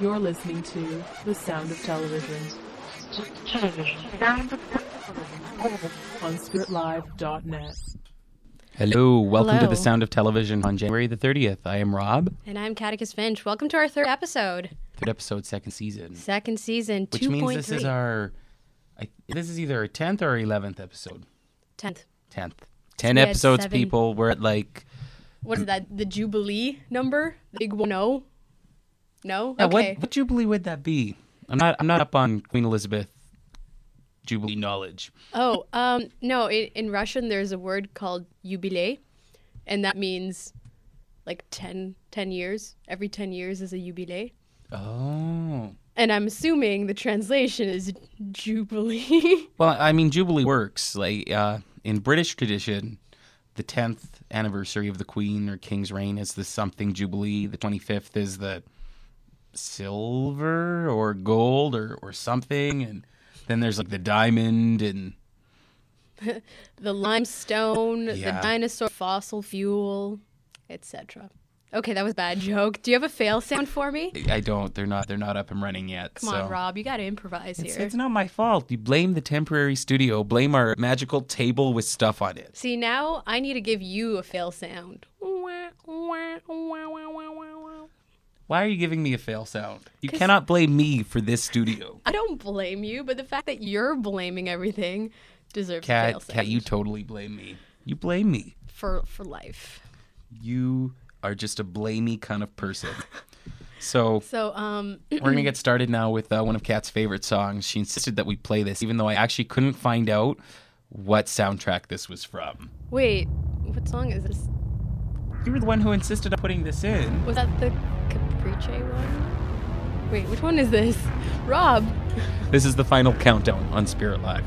You're listening to The Sound of Television on spiritlive.net. Hello, welcome to the Sound of Television on January the 30th. I am Rob. And I'm Catechus Finch. Welcome to our third episode, Third episode, second season. second season, Which means this three. is our. I, this is either our 10th or 11th episode. tenth. 10th. 10 we episodes, seven- people. We're at like. What is that? The Jubilee number? The big one? No. No. Yeah, okay. what, what Jubilee would that be? I'm not, I'm not up on Queen Elizabeth Jubilee knowledge. Oh, um, no. In, in Russian, there's a word called jubilee, and that means like 10, 10 years. Every ten years is a jubilee. Oh. And I'm assuming the translation is jubilee. Well, I mean, Jubilee works. Like uh, in British tradition, the 10th anniversary of the Queen or King's reign is the something Jubilee. The 25th is the silver or gold or, or something. And then there's like the diamond and the limestone, Yeah. the dinosaur fossil fuel, etc. Okay, that was a bad joke. Do you have a fail sound for me? I don't. They're not. They're not up and running yet. Come so. on, Rob, you got to improvise It's, here. it's not my fault. You blame the temporary studio. Blame our magical table with stuff on it. See, now I need to give you a fail sound. Why are you giving me a fail sound? You cannot blame me for this studio. I don't blame you, but the fact that you're blaming everything deserves a fail sound cat, you totally blame me. You blame me. for for life. You are just a blamey kind of person. So So, um, we're gonna get started now with uh, one of Kat's favorite songs. She insisted that we play this, even though I actually couldn't find out what soundtrack this was from. wait, what song is this? You were the one who insisted on putting this in. Was that the Caprice one? Wait, which one is this? Rob. This is the final countdown on Spirit Live.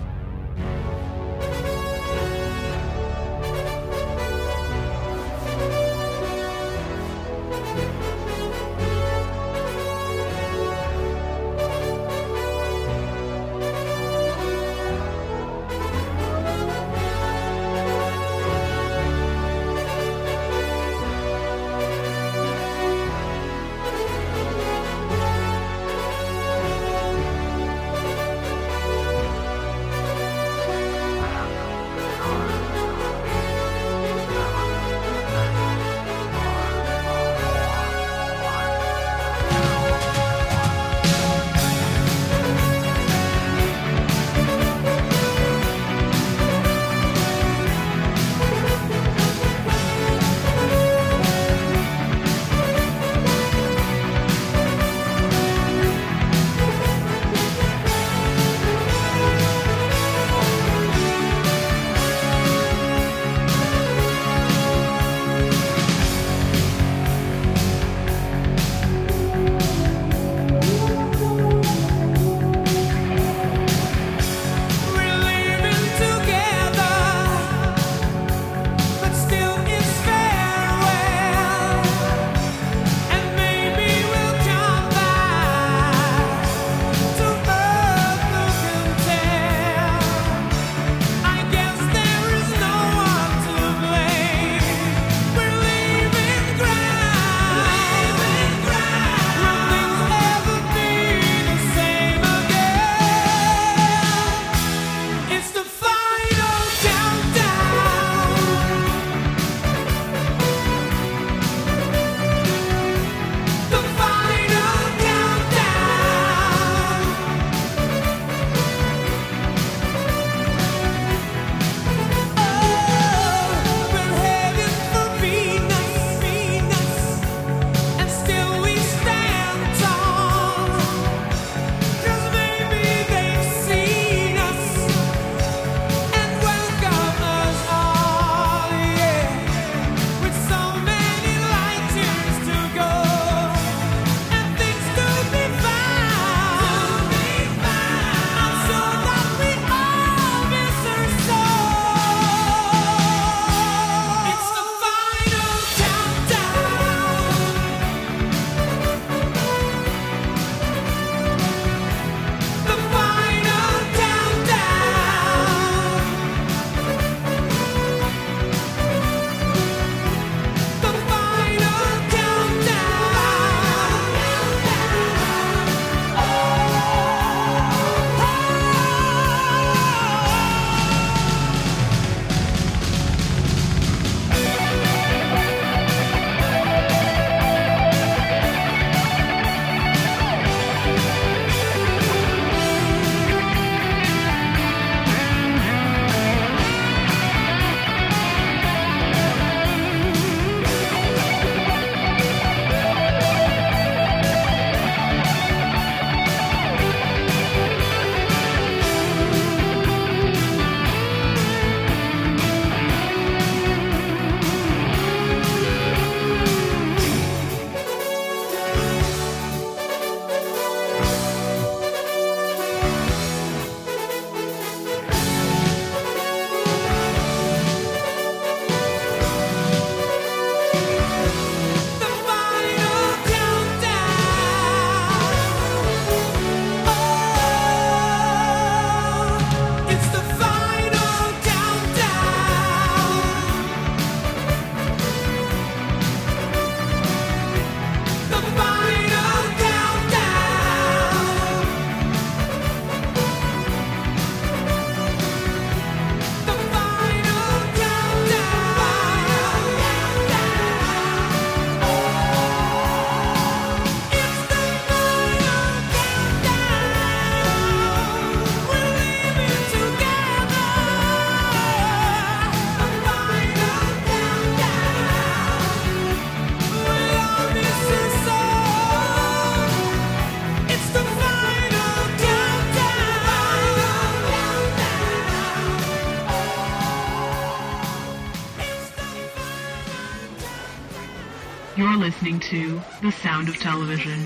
Listening to The Sound of Television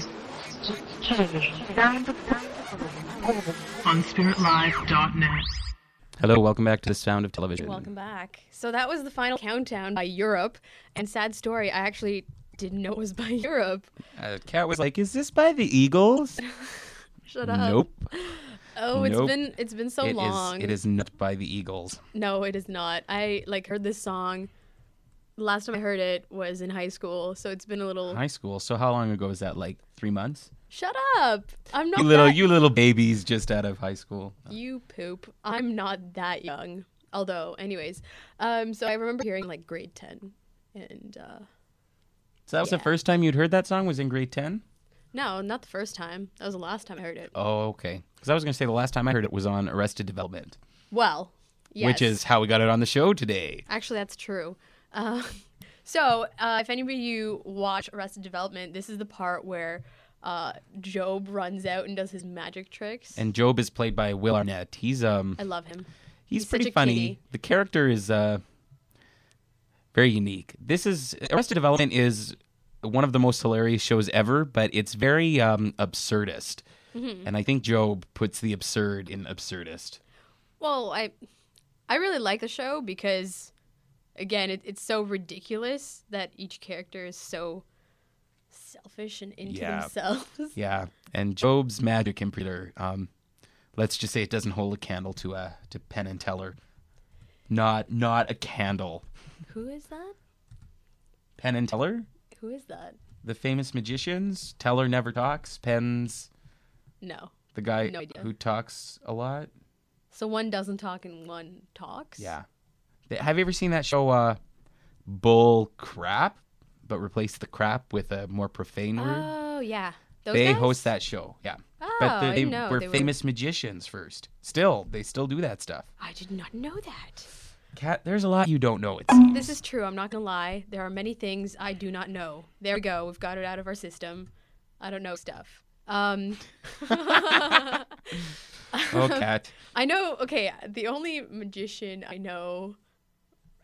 on spiritlive.net. Hello, welcome back to the Sound of Television. Welcome back. So that was the final countdown by Europe. And sad story, I actually didn't know it was by Europe. Uh, Kat was like, "Is this by the Eagles?" Shut up. nope. Oh, it's Nope. been it's been so It is. long. It is not by the Eagles. No, it is not. I like heard this song. Last time I heard it was in high school, so it's been a little. High school. So how long ago was that? Like three months? Shut up! I'm not You little, that- you little babies just out of high school. You poop. I'm not that young. Although, anyways, um, so I remember hearing like grade ten, and uh, So that was the first time you'd heard that song. Was in grade ten. no, not the first time. That was the last time I heard it. Oh, okay. Because I was going to say the last time I heard it was on Arrested Development, Well, yes. which is how we got it on the show today. Actually, that's true. Uh, so, uh, if anybody of you watch Arrested Development, this is the part where uh, Gob runs out and does his magic tricks. And Gob is played by Will Arnett. He's um I love him. he's, he's pretty funny. kitty. The character is uh very unique. This is Arrested Development is one of the most hilarious shows ever, but it's very um absurdist. Mm-hmm. And I think Gob puts the absurd in absurdist. Well, I I really like the show because, again, it, it's so ridiculous that each character is so selfish and into Yeah. themselves. Yeah, and Gob's magic computer. Um, let's just say it doesn't hold a candle to a to Penn and Teller. Not not a candle. Who is that? Penn and Teller, Who is that? the famous magicians. Teller never talks. Penn's No. the guy No who talks a lot. So one doesn't talk and one talks. Yeah. Have you ever seen that show, uh, Bull Crap, but replace the crap with a more profane word? Oh yeah. Those they guys? host that show. Yeah. Oh, but they, they were they were- famous magicians first. Still, they still do that stuff. I did not know that. Cat, there's a lot you don't know. It seems. This is true. I'm not gonna lie. There are many things I do not know. There we go. We've got it out of our system. I don't know stuff. Um, Oh, cat. I know. Okay, the only magician I know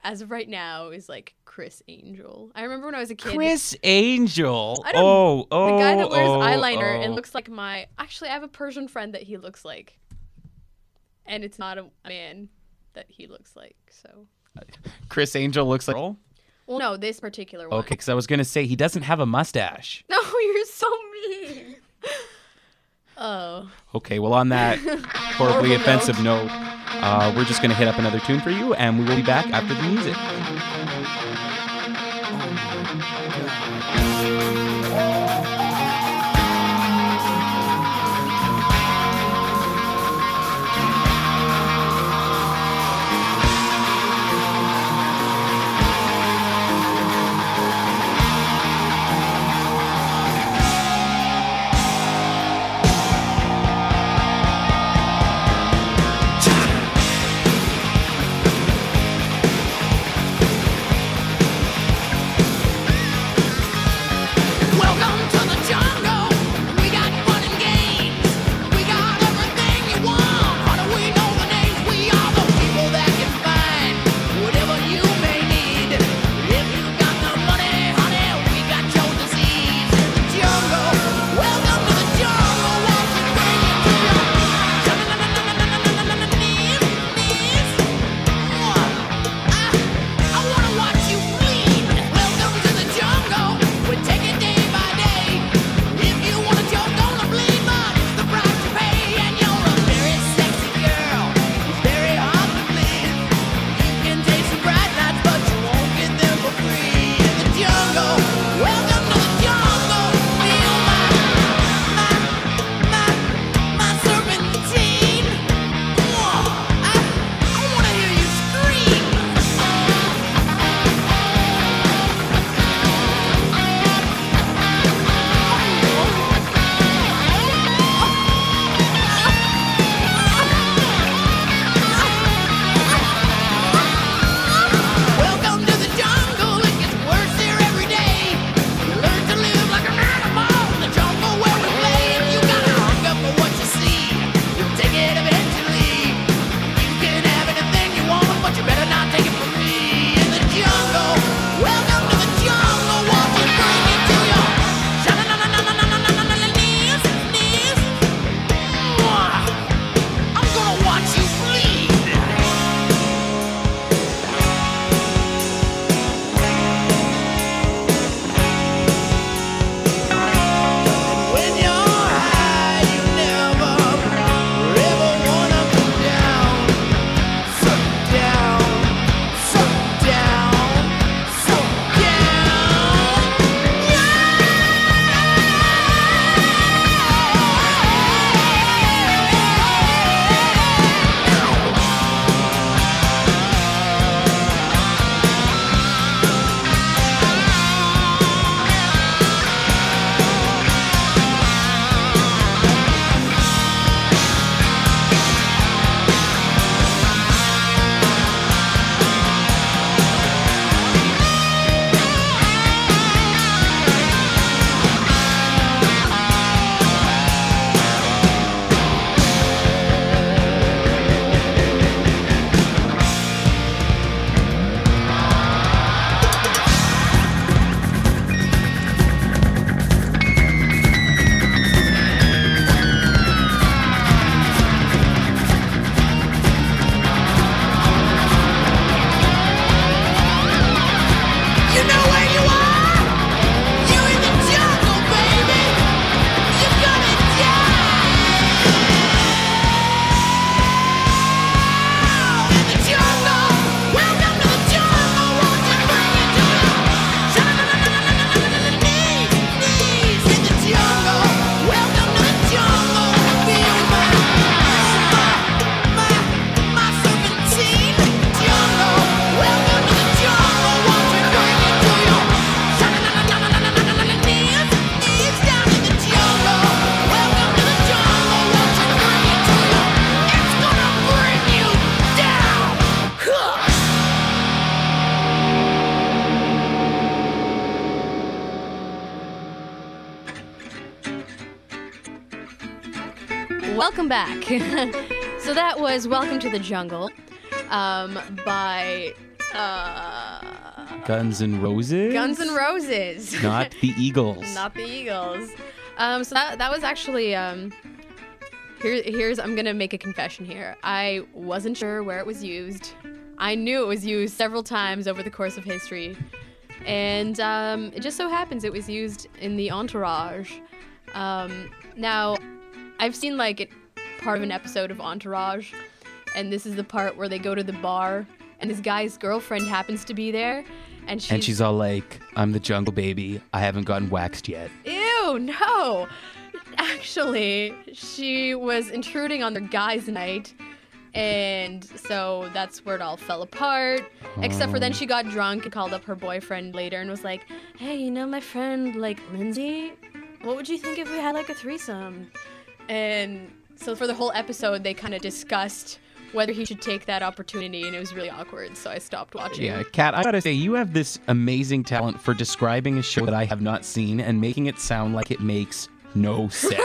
as of right now is like Criss Angel. I remember when I was a kid. Criss Angel. I don't- Oh, oh, the guy that wears oh, eyeliner oh. and looks like my. Actually, I have a Persian friend that he looks like, and it's not a man that he looks like. So, Criss Angel looks like. Well, no, this particular one. Okay, because I was gonna say he doesn't have a mustache. No, you're so mean. Oh. Okay, well, on that horribly offensive note, uh, we're just gonna hit up another tune for you, and we will be back after the music. so that was Welcome to the Jungle um, by uh, Guns N' Roses. Guns N' Roses. Not the Eagles. Not the Eagles. Um, so that, that was actually. Um, here, here's I'm gonna make a confession here. I wasn't sure where it was used. I knew it was used several times over the course of history, and um, it just so happens it was used in the Entourage. Um, now, I've seen like it, part of an episode of Entourage, and this is the part where they go to the bar, and this guy's girlfriend happens to be there, and she's, and she's all like, "I'm the jungle baby. I haven't gotten waxed yet." Ew, no. Actually, she was intruding on their guys' night. And so that's where it all fell apart. Except for then she got drunk and called up her boyfriend later and was like, hey, you know my friend, like, Lindsay? What would you think if we had, like, a threesome? And so for the whole episode, they kind of discussed whether he should take that opportunity, and it was really awkward, so I stopped watching. Yeah, Kat, I gotta say, you have this amazing talent for describing a show that I have not seen and making it sound like it makes no sense.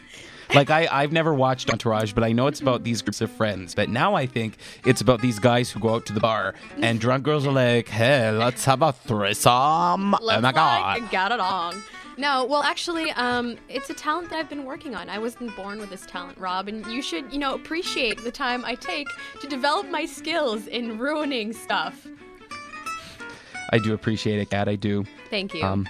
like I, I've never watched Entourage, but I know it's about these groups of friends. But now I think it's about these guys who go out to the bar and drunk girls are like, "Hey, let's have a threesome." Looks oh my god! Like got it on. No, well, actually, um, it's a talent that I've been working on. I wasn't born with this talent, Rob, and you should, you know, appreciate the time I take to develop my skills in ruining stuff. I do appreciate it, Kat. I do. Thank you. Um,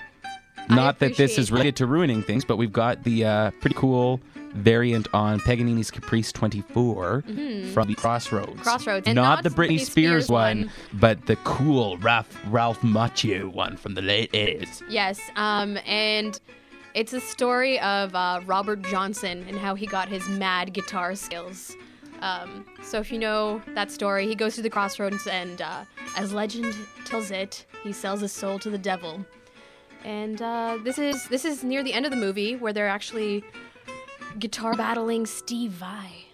not that this is related to ruining things, but we've got the uh, pretty cool variant on Paganini's Caprice 24 from the Crossroads. Mm-hmm. Crossroads, and not not the Britney Britney Spears, Spears one, one. but the cool Ralph Ralph Macchio one from the late 80s. yes, um, and it's a story of uh, Robert Johnson and how he got his mad guitar skills. Um, so if you know that story, he goes to the crossroads, and uh, as legend tells it, he sells his soul to the devil. And uh, this is this is near the end of the movie where they're actually guitar battling Steve Vai.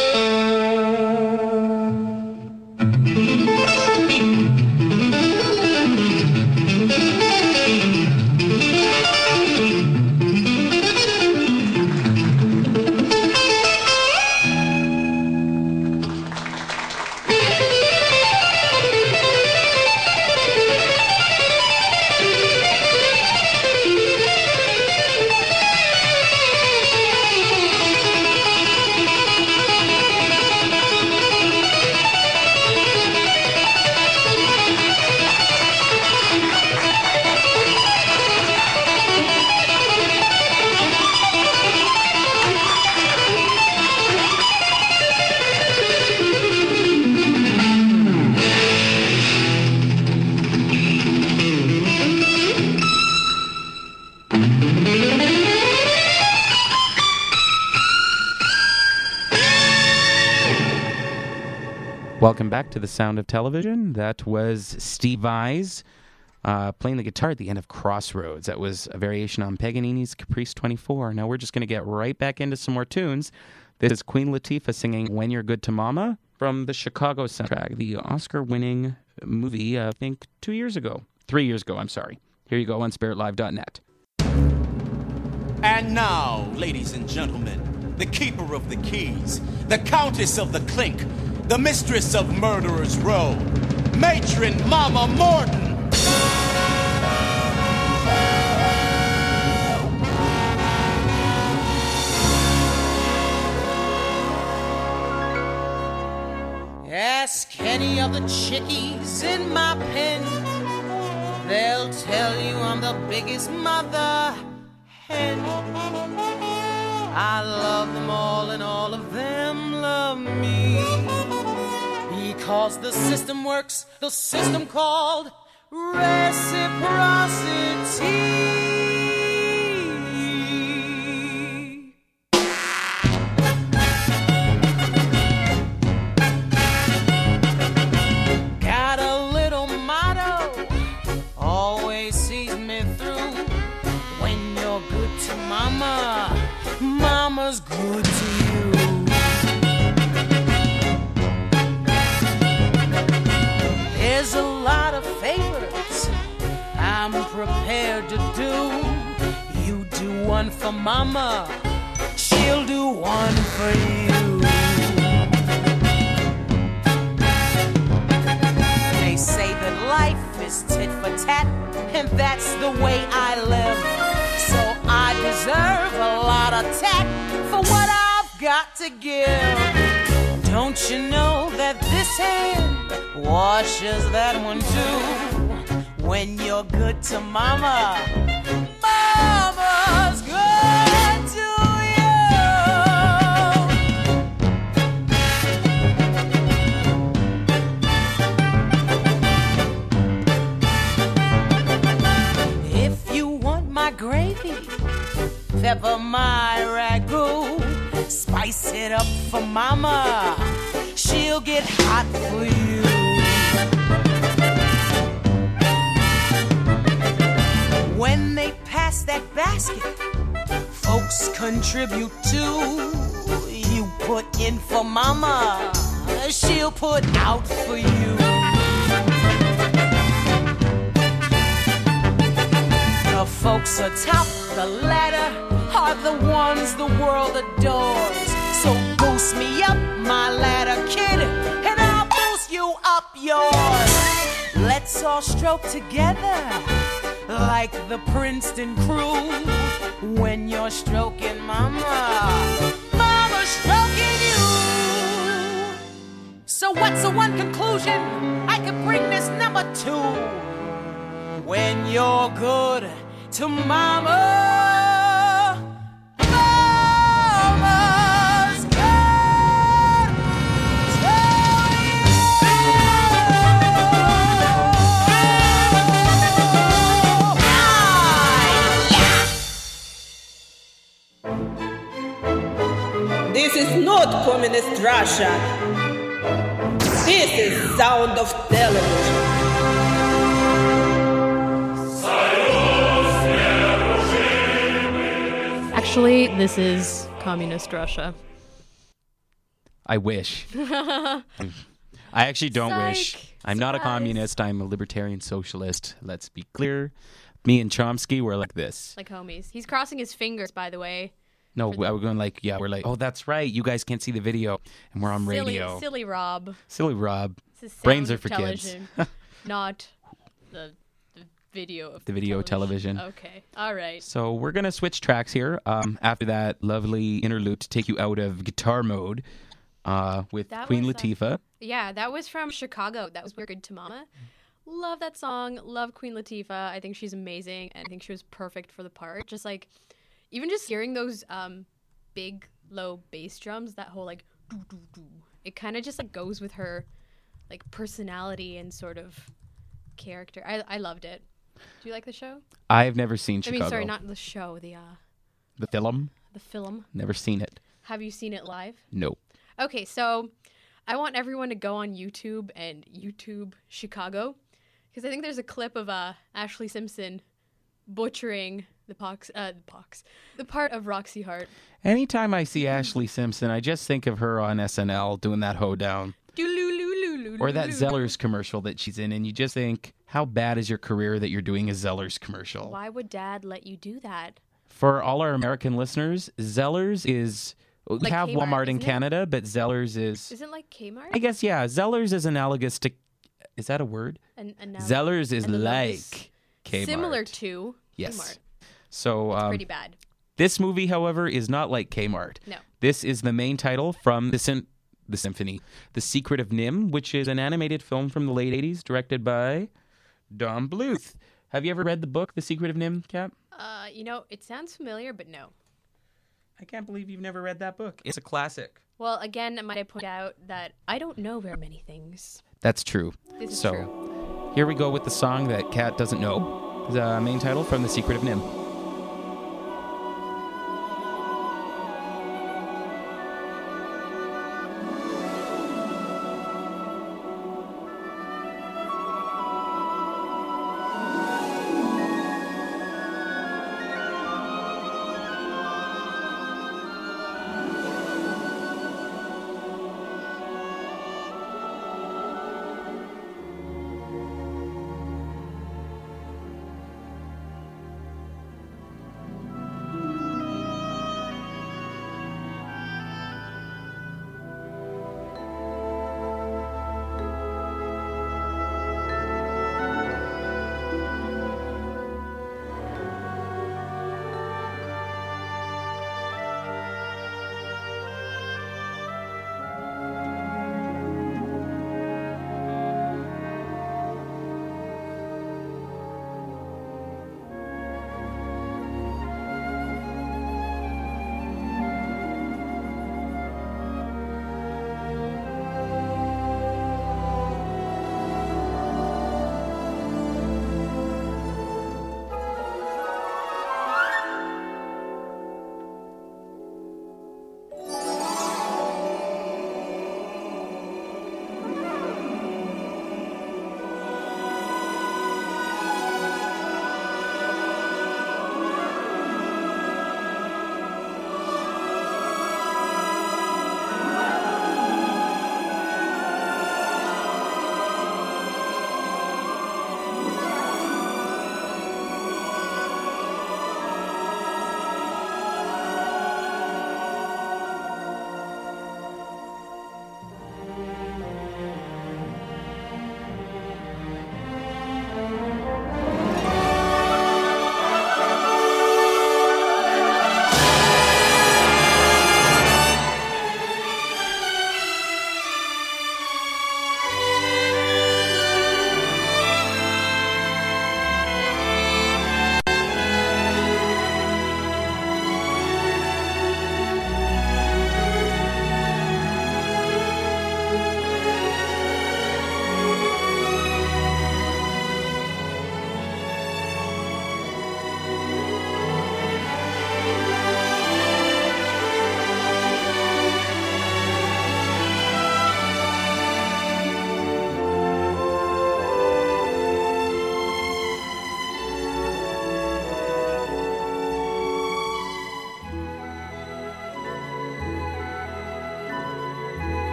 Welcome back to the Sound of Television. That was Steve Vais uh, playing the guitar at the end of Crossroads. That was a variation on Paganini's Caprice 24. Now we're just going to get right back into some more tunes. This is Queen Latifah singing When You're Good to Mama from the Chicago soundtrack, the Oscar winning movie, uh, I think two years ago. Three years ago, I'm sorry. Here you go on spiritlive.net. And now, ladies and gentlemen, the keeper of the keys, the countess of the clink, the mistress of Murderer's Row, matron Mama Morton. Ask any of the chickies in my pen. They'll tell you I'm the biggest mother hen. I love them all and all of them love me. Because the system works, the system called reciprocity. Got mama, she'll do one for you. They say that life is tit for tat, and that's the way I live. So I deserve a lot of tat for what I've got to give. Don't you know that this hand washes that one too? When you're good to mama, pepper my ragu, spice it up for mama. She'll get hot for you. When they pass that basket, folks contribute too. You put in for mama, she'll put out for you. The folks atop the ladder are the ones the world adores. So boost me up my ladder, kid, and I'll boost you up yours. Let's all stroke together like the Princeton crew. When you're stroking mama, mama's stroking you. So what's the one conclusion I could bring this number to? when you're good to mama. Not communist Russia. This is sound of television. Actually, this is communist Russia. I wish. I actually don't wish. I'm not a communist. I'm a libertarian socialist. Let's be clear. Me and Chomsky were like this. Like homies. He's crossing his fingers, by the way. No, we're going like, yeah, we're like, oh, that's right. You guys can't see the video, and we're on Silly, radio. silly Rob. Silly Rob. Brains are for kids. not the, the video of The video television. Okay, all right. So we're gonna switch tracks here. Um, after that lovely interlude to take you out of guitar mode, uh, with That Queen was, uh, Latifah. Yeah, that was from Chicago. That was We're Good to Mama. Love that song. Love Queen Latifah. I think she's amazing, and I think she was perfect for the part. Just like, even just hearing those um, big low bass drums, that whole like, doo doo doo, it kind of just like goes with her, like personality and sort of character. I I loved it. Do you like the show? I've never seen Chicago. I mean, sorry, not the show. The uh, the film. the film. Never seen it. Have you seen it live? No. Okay, so I want everyone to go on YouTube and YouTube Chicago because I think there's a clip of uh, Ashlee Simpson butchering the pox, uh, the pox, the part of Roxie Hart. Anytime I see Ashlee Simpson, I just think of her on SNL doing that hoedown. Or that Zellers commercial that she's in, and you just think, how bad is your career that you're doing a Zellers commercial? Why would Dad let you do that? For all our American listeners, Zellers is we Like have Kmart, Walmart in isn't it? Canada, but Zellers is Isn't like Kmart? I guess yeah, Zellers is analogous to is that a word? and Zellers is analogous- like Kmart. similar to Yes. Kmart. So um, Pretty bad. this movie, however, is not like Kmart. No. This is the main title from the sym- the symphony, The Secret of NIMH, which is an animated film from the late '80s, directed by Don Bluth. Have you ever read the book, The Secret of NIMH, Cap? Uh, you know, it sounds familiar, but no. I can't believe you've never read that book. It's a classic. Well, again, might I point out that I don't know very many things. That's true. This is so true. here we go with the song that Kat doesn't know. The main title from The Secret of NIMH.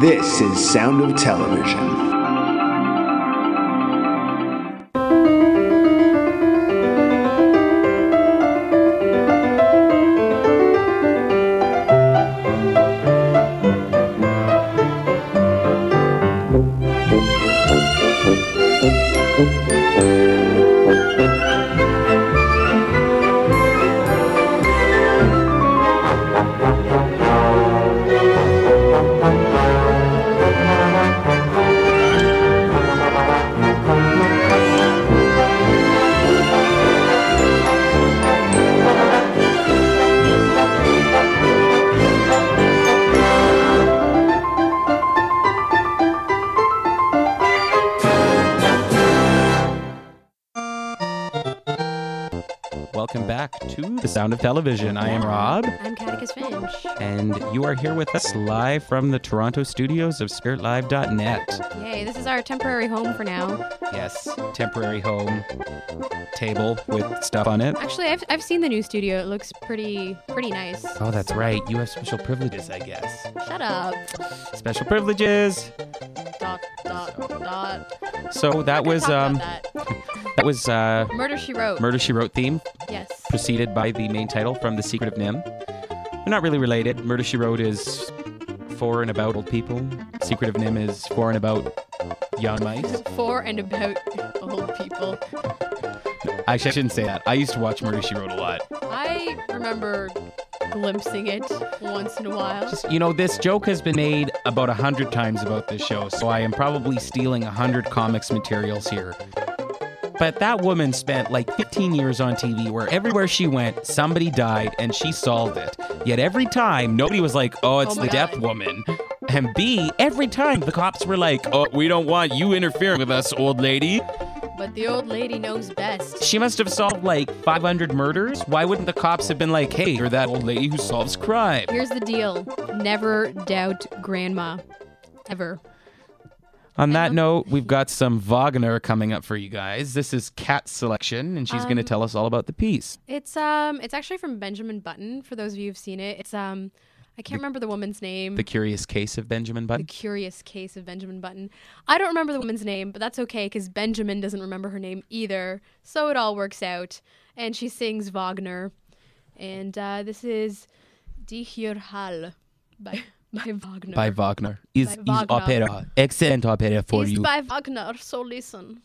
This is Sound of Television. Of Television. I am Rob, I'm Catechus Finch. and you are here with us live from the Toronto studios of SpiritLive.net. Yay, this is our temporary home for now. Yes, temporary home table with stuff on it. Actually, I've, I've seen the new studio. It looks pretty pretty nice. Oh, that's right. You have special privileges, I guess. Shut up. Special privileges. Dot dot dot. So that was um that. that was uh Murder She Wrote. Murder She Wrote theme yes. Preceded by the main title from The Secret of NIMH. They're not really related. Murder She Wrote is for and about old people. Secret of NIMH is for and about young mice. For and about old people. Actually, I shouldn't say that. I used to watch Murder She Wrote a lot. I remember glimpsing it once in a while. Just, you know, this joke has been made about a hundred times about this show, so I am probably stealing a hundred comics materials here. But that woman spent like 15 years on TV where everywhere she went, somebody died and she solved it. Yet every time, nobody was like, oh, it's Oh the my deaf woman. And B, every time the cops were like, oh, we don't want you interfering with us, old lady. But the old lady knows best. She must have solved like 500 murders. Why wouldn't the cops have been like, hey, you're that old lady who solves crime? Here's the deal never doubt grandma. Ever. On that note, we've got some Wagner coming up for you guys. This is Kat's selection, and she's going to Um, tell us all about the piece. It's um it's actually from Benjamin Button, for those of you who've seen it. It's um I can't remember the woman's name. The Curious Case of Benjamin Button. The Curious Case of Benjamin Button. I don't remember the woman's name, but that's okay because Benjamin doesn't remember her name either. So it all works out. And she sings Wagner. And uh, this is Die Hall by, by Wagner. By Wagner. Is, By is opera. Excellent opera for It's you. by Wagner, so listen.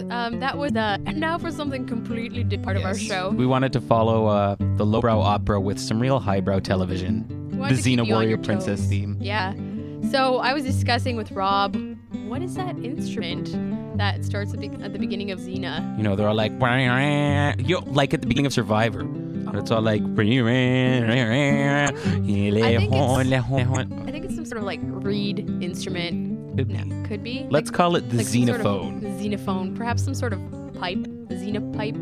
So um, that was the and now for something completely different part of our Yes. show. We wanted to follow uh, the lowbrow opera with some real highbrow television. The Xena Warrior Princess theme. Yeah. So I was discussing with Rob, what is that instrument that starts at, be- at the beginning of Xena? You know, they're all like, you like at the beginning of Survivor. It's all like, I think it's some sort of like reed instrument. Could No, be. could be. Let's Like- call it the like some sort of xenophone. xenophone. Perhaps some sort of pipe. Xena pipe.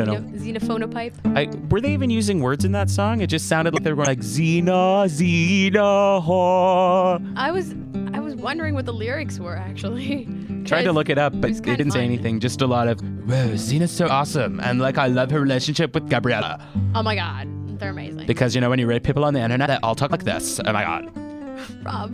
I don't know. Xenophone pipe. I, were they even using words in that song? It just sounded like they were going like Xena, Xena, ho. I was I was wondering what the lyrics were actually. Tried to look it up, but it they didn't say anything. Just a lot of, whoa, Xena's so awesome. And like, I love her relationship with Gabriella. Oh my god, they're amazing. Because, you know, when you read people on the internet, they all talk like this. Oh my God. Rob,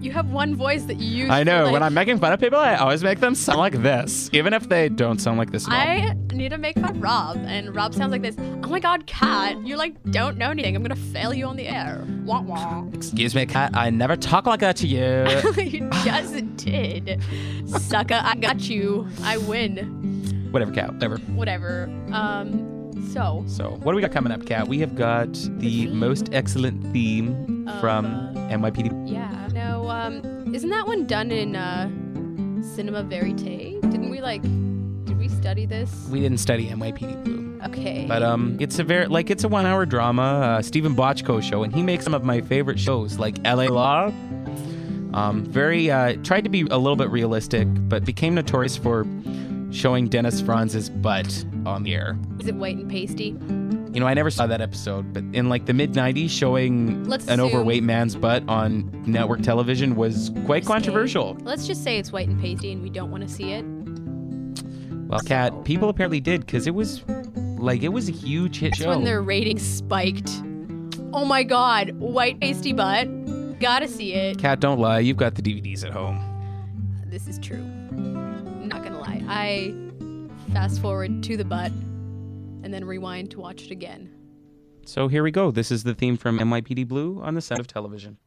you have one voice that you use. I for, know. like- when I'm making fun of people, I always make them sound like this, even if they don't sound like this at all. I need to make fun of Rob, and Rob sounds like this. Oh my god, Cat, you like don't know anything. I'm gonna fail you on the air. Wah wah. Excuse me, Cat. I never talk like that to you. you just did, sucker. I got you. I win. Whatever, Kat. Whatever. Whatever. Um. So So, what do we got coming up, Cat? We have got the theme. most excellent theme Of, from uh, NYPD. yeah. Isn't that one done in uh, cinema verite? Didn't we like? Did we study this? We didn't study NYPD Blue. Okay. But um, it's a very like it's a one-hour drama, uh, Steven Bochco show, and he makes some of my favorite shows, like L.A. Law. Um, very uh, tried to be a little bit realistic, but became notorious for showing Dennis Franz's butt on the air. Is it white and pasty? You know, I never saw that episode, but in like the mid '90s, showing Let's an assume- overweight man's butt on network television was quite controversial. Let's just say it's white and pasty, and we don't want to see it. Well, Kat, people apparently did because it was like it was a huge hit That's show. when their ratings spiked. Oh my god, white pasty butt. Gotta see it. Kat, don't lie. You've got the DVDs at home. This is true. Not gonna lie. I fast forward to the butt and then rewind to watch it again. So here we go. This is the theme from NYPD Blue on the set of Television.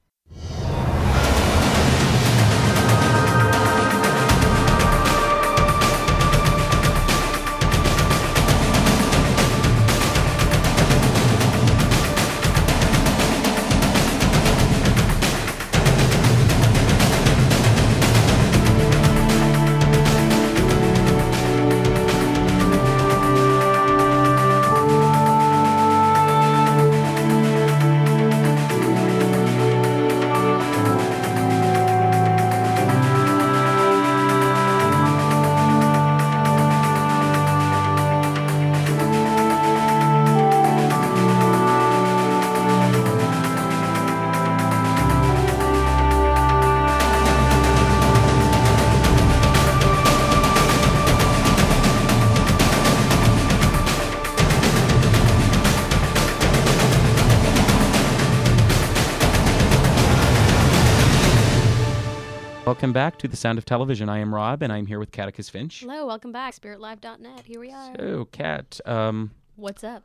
Back to the Sound of Television. I am Rob, and I'm here with Catechus Finch. Hello, welcome back. SpiritLive.net. Here we are. So, Kat, um, What's up?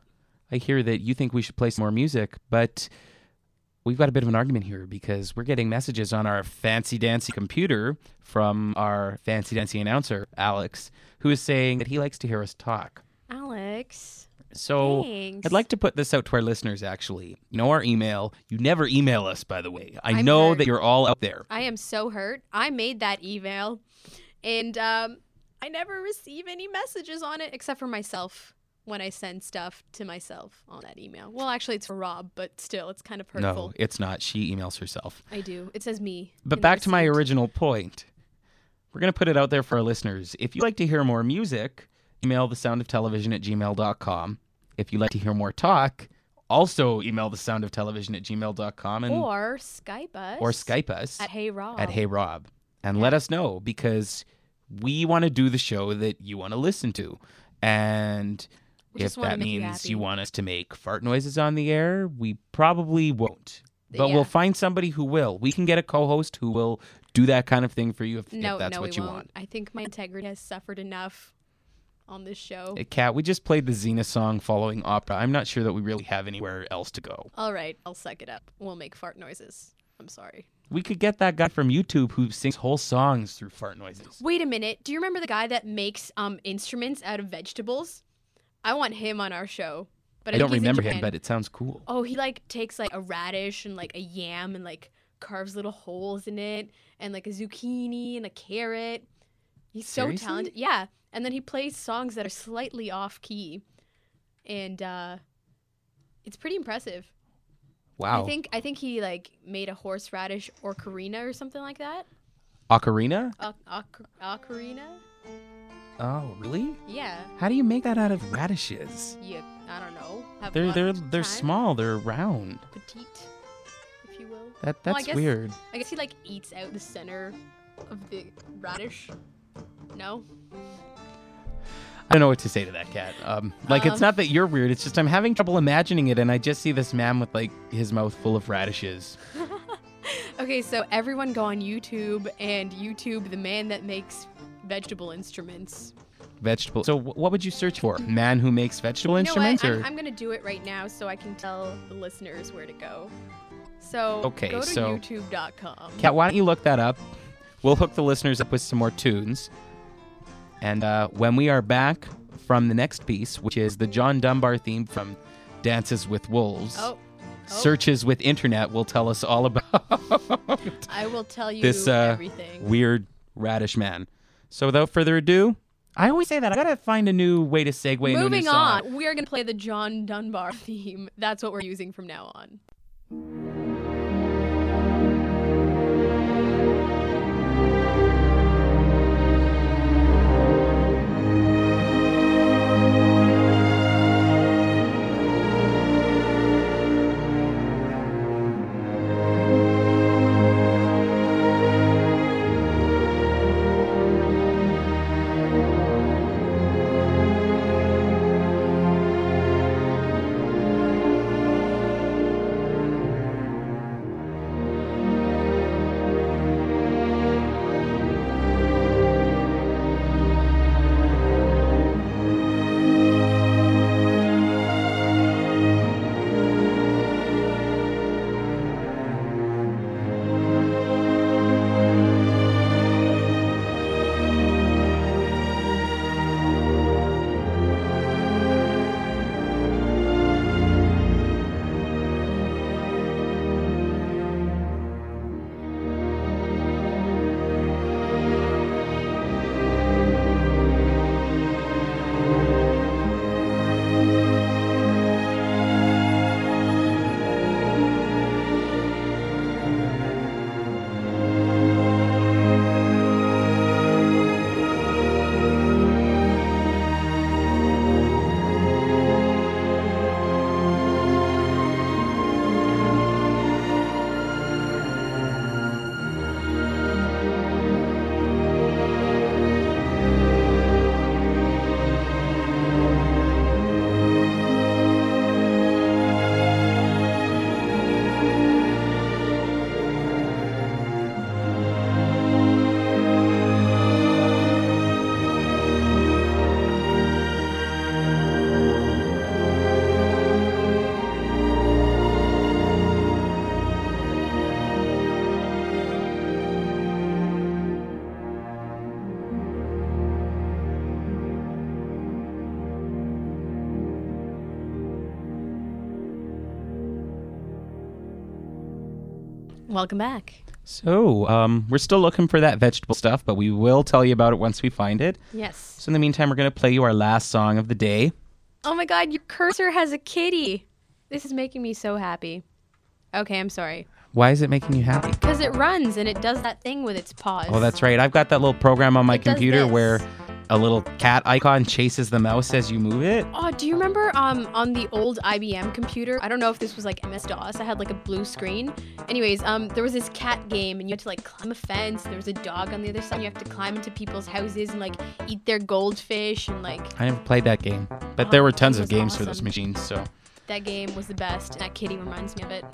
I hear that you think we should play some more music, but we've got a bit of an argument here because we're getting messages on our fancy dancy computer from our fancy dancy announcer, Alex, who is saying that he likes to hear us talk. Alex. So Thanks. I'd like to put this out to our listeners actually. You know our email. You never email us, by the way. I I'm know hurt. that you're all out there. I am so hurt. I made that email and um, I never receive any messages on it except for myself when I send stuff to myself on that email. Well, actually, it's for Rob, but still, it's kind of hurtful. No, it's not. She emails herself. I do. It says me. But back to my original point. We're going to put it out there for our listeners. If you'd like to hear more music, email the sound of television at gmail.com. If you'd like to hear more talk, also email the sound of television at gmail.com and Or Skype us. or Skype us At Hey Rob. at Hey Rob and let us know because we want to do the show that you want to listen to. And We if that make you means you want us to make fart noises on the air, we probably won't. But Yeah. we'll find somebody who will. We can get a co-host who will do that kind of thing for you if, if No, that's no, what we you won't. want. I think my integrity has suffered enough on this show. Hey, Kat, we just played the Xena song following opera. I'm not sure that we really have anywhere else to go. All right, I'll suck it up. We'll make fart noises. I'm sorry. We could get that guy from YouTube who sings whole songs through fart noises. Wait a minute. Do you remember the guy that makes um instruments out of vegetables? I want him on our show. But I think don't remember him, but it sounds cool. Oh, he like takes like a radish and like a yam and like carves little holes in it and like a zucchini and a carrot. He's so talented. Yeah. And then he plays songs that are slightly off key. And uh it's pretty impressive. Wow. I think I think he like made a horseradish or ocarina or something like that. Ocarina? Oc- oc- ocarina? Oh, really? Yeah. How do you make that out of radishes? Yeah, I don't know. Have They're they're they're time. small. They're round. petite, if you will. That Well, I that's guess- weird. I guess he like eats out the center of the radish. No. I don't know what to say to that cat. Um, like it's Um, not that you're weird. It's just I'm having trouble imagining it, and I just see this man with like his mouth full of radishes. Okay, so everyone go on YouTube and YouTube the man that makes vegetable instruments. Vegetable. So wh- what would you search for? Man who makes vegetable You know instruments, what? or I'm, I'm gonna do it right now so I can tell the listeners where to go. So Okay, go to so- YouTube.com. Cat? Why don't you look that up? We'll hook the listeners up with some more tunes, and uh, when we are back from the next piece, which is the John Dunbar theme from Dances with Wolves. Oh, Searches with internet will tell us all about I will tell you this uh, everything. weird radish man. So without further ado, I always say that I gotta find a new way to segue into a new Moving on, we are gonna play the John Dunbar theme. That's what we're using from now on. Welcome back. So um, we're still looking for that vegetable stuff, but we will tell you about it once we find it. Yes. So in the meantime, we're gonna play you our last song of the day. Oh my god, your cursor has a kitty. This is making me so happy. Okay, I'm sorry. Why is it making you happy? Because it runs and it does that thing with its paws. Oh, that's right. I've got that little program on my It computer where a little cat icon chases the mouse as you move it. Oh, do you remember um on the old IBM computer? I don't know if this was like MS DOS. I had like a blue screen. Anyways, um there was this cat game and you had to like climb a fence. There was a dog on the other side. You have to climb into people's houses and like eat their goldfish and like I never played that game, but there Oh, were tons of games for those machines. So that game was the best. That kitty reminds me of it.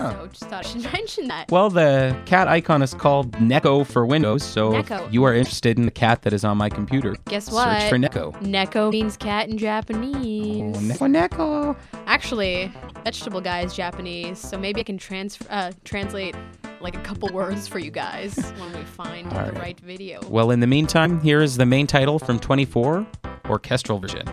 So just thought I should mention that. Well, the cat icon is called Neko for Windows, so Neko. if you are interested in the cat that is on my computer, Guess what? search for Neko. Neko means cat in Oh, Japanese. Neko, Neko. Actually, vegetable guy is Japanese, so maybe I can trans- uh, translate like a couple words for you guys when we find the Alright. right video. Well, in the meantime, here is the main title from 24, orchestral version.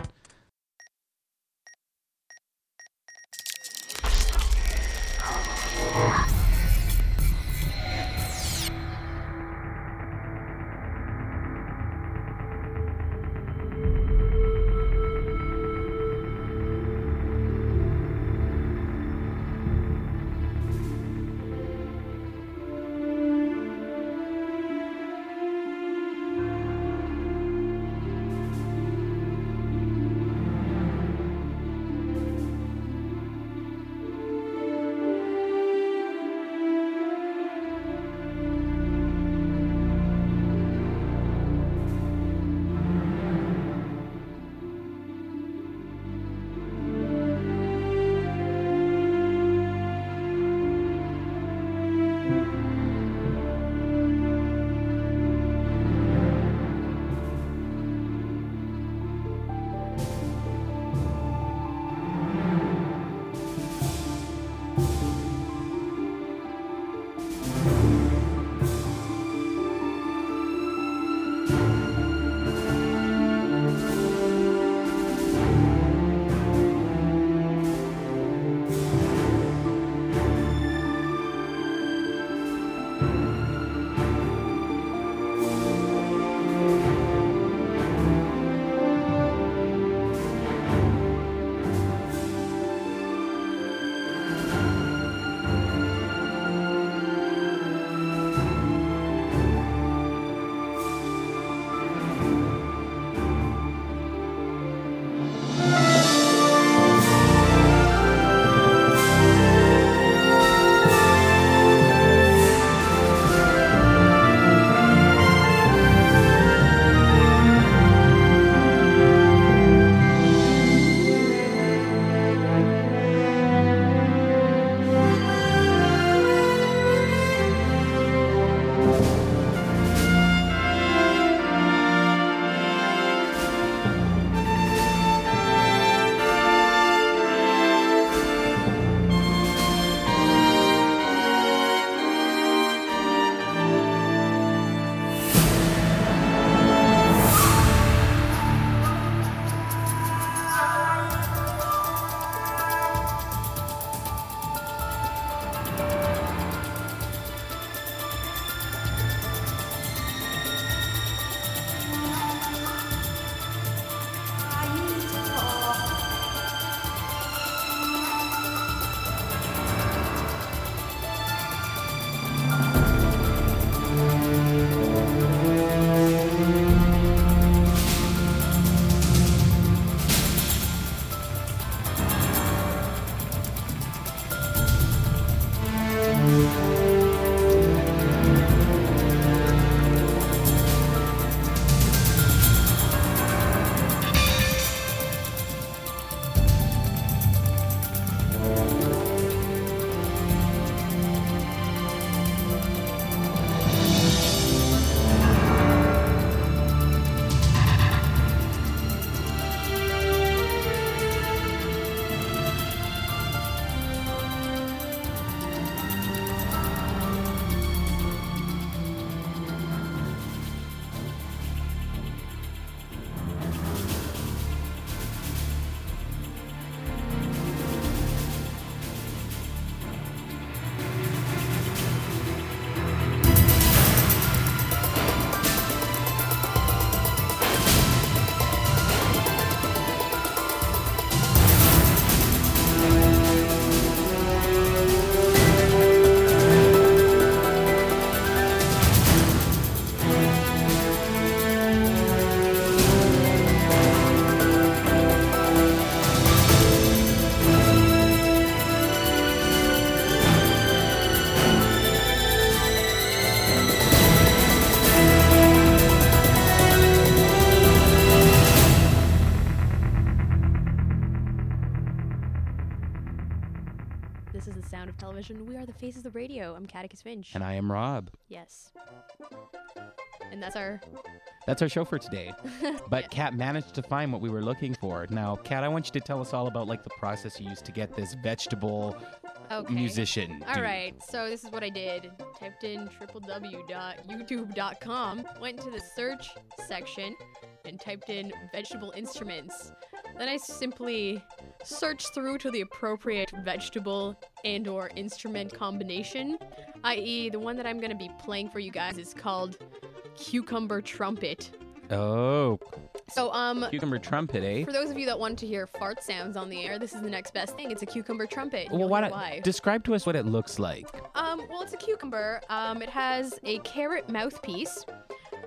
We are the faces of radio. I'm Catechus Finch. And I am Rob. yes. And that's our. That's our show for today. But Kat managed to find what we were looking for. Now, Kat, I want you to tell us all about like the process you used to get this vegetable Okay. musician. All dude. right, so this is what I did. Typed in www.youtube.com, went to the search section, and typed in vegetable instruments. Then I simply searched through to the appropriate vegetable and or instrument combination, i.e. the one that I'm going to be playing for you guys is called cucumber trumpet. Oh, So um cucumber trumpet, eh? for those of you that want to hear fart sounds on the air, this is the next best thing. It's a cucumber trumpet. Well, why why. describe to us what it looks like? Um, well, it's a cucumber. Um, it has a carrot mouthpiece.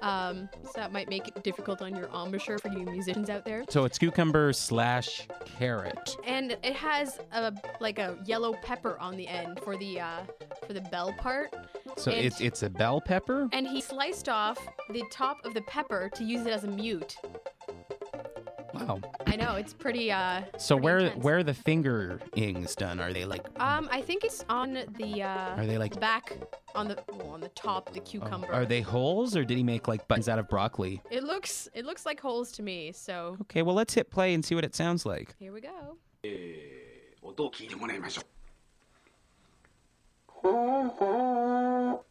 Um, so that might make it difficult on your embouchure for you musicians out there. So it's cucumber slash carrot. And it has a like a yellow pepper on the end for the uh, for the bell part. So And- it's it's a bell pepper. And he sliced off the top of the pepper to use it as a mute. Wow. I know it's pretty. Uh, So pretty where intense. where are the fingerings done? Are they like Um, I think it's on the. Uh, Are they like- back on the well, on the top of the cucumber? are they holes or did he make like buttons out of broccoli? It looks it looks like holes to me. So Okay, well let's hit play and see what it sounds like. here we go. 音を聞いてもらいましょう What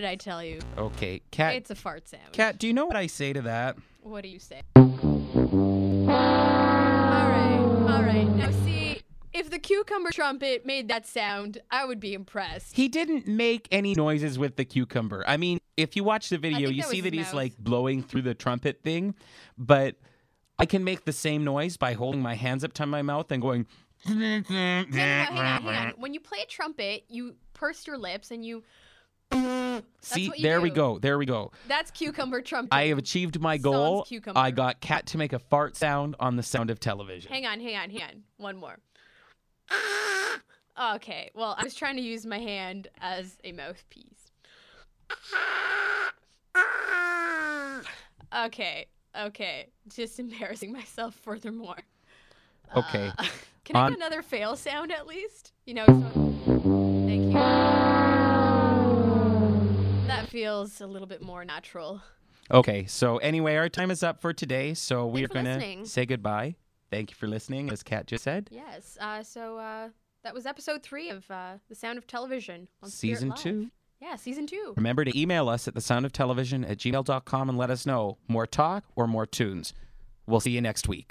Did I tell you? Okay, cat. It's a fart sound. Cat, do you know what I say to that? What do you say? All right, all right. Now see, if the cucumber trumpet made that sound, I would be impressed. He didn't make any noises with the cucumber. I mean, if you watch the video, you that see that he's mouth. like blowing through the trumpet thing, but I can make the same noise by holding my hands up to my mouth and going. No, no, no, hang on, hang on. When you play a trumpet, you purse your lips and you. See, there we go. There we go. That's cucumber trumpet. I have achieved my goal. I got Cat to make a fart sound on the sound of television. Hang on, hang on, hang on. One more. Okay, well, I was trying to use my hand as a mouthpiece. Okay, okay. Just embarrassing myself furthermore. Okay. Uh, can I get another fail sound at least? You know, so- thank you. Feels a little bit more natural. Okay. So anyway, our time is up for today. So we are going to say goodbye. Thank you for listening, as Kat just said. Yes. Uh, so uh, that was episode three of uh, The Sound of Television on Season two. Yeah, season two. Remember to email us at the sound of television at gmail.com and let us know more talk or more tunes. We'll see you next week.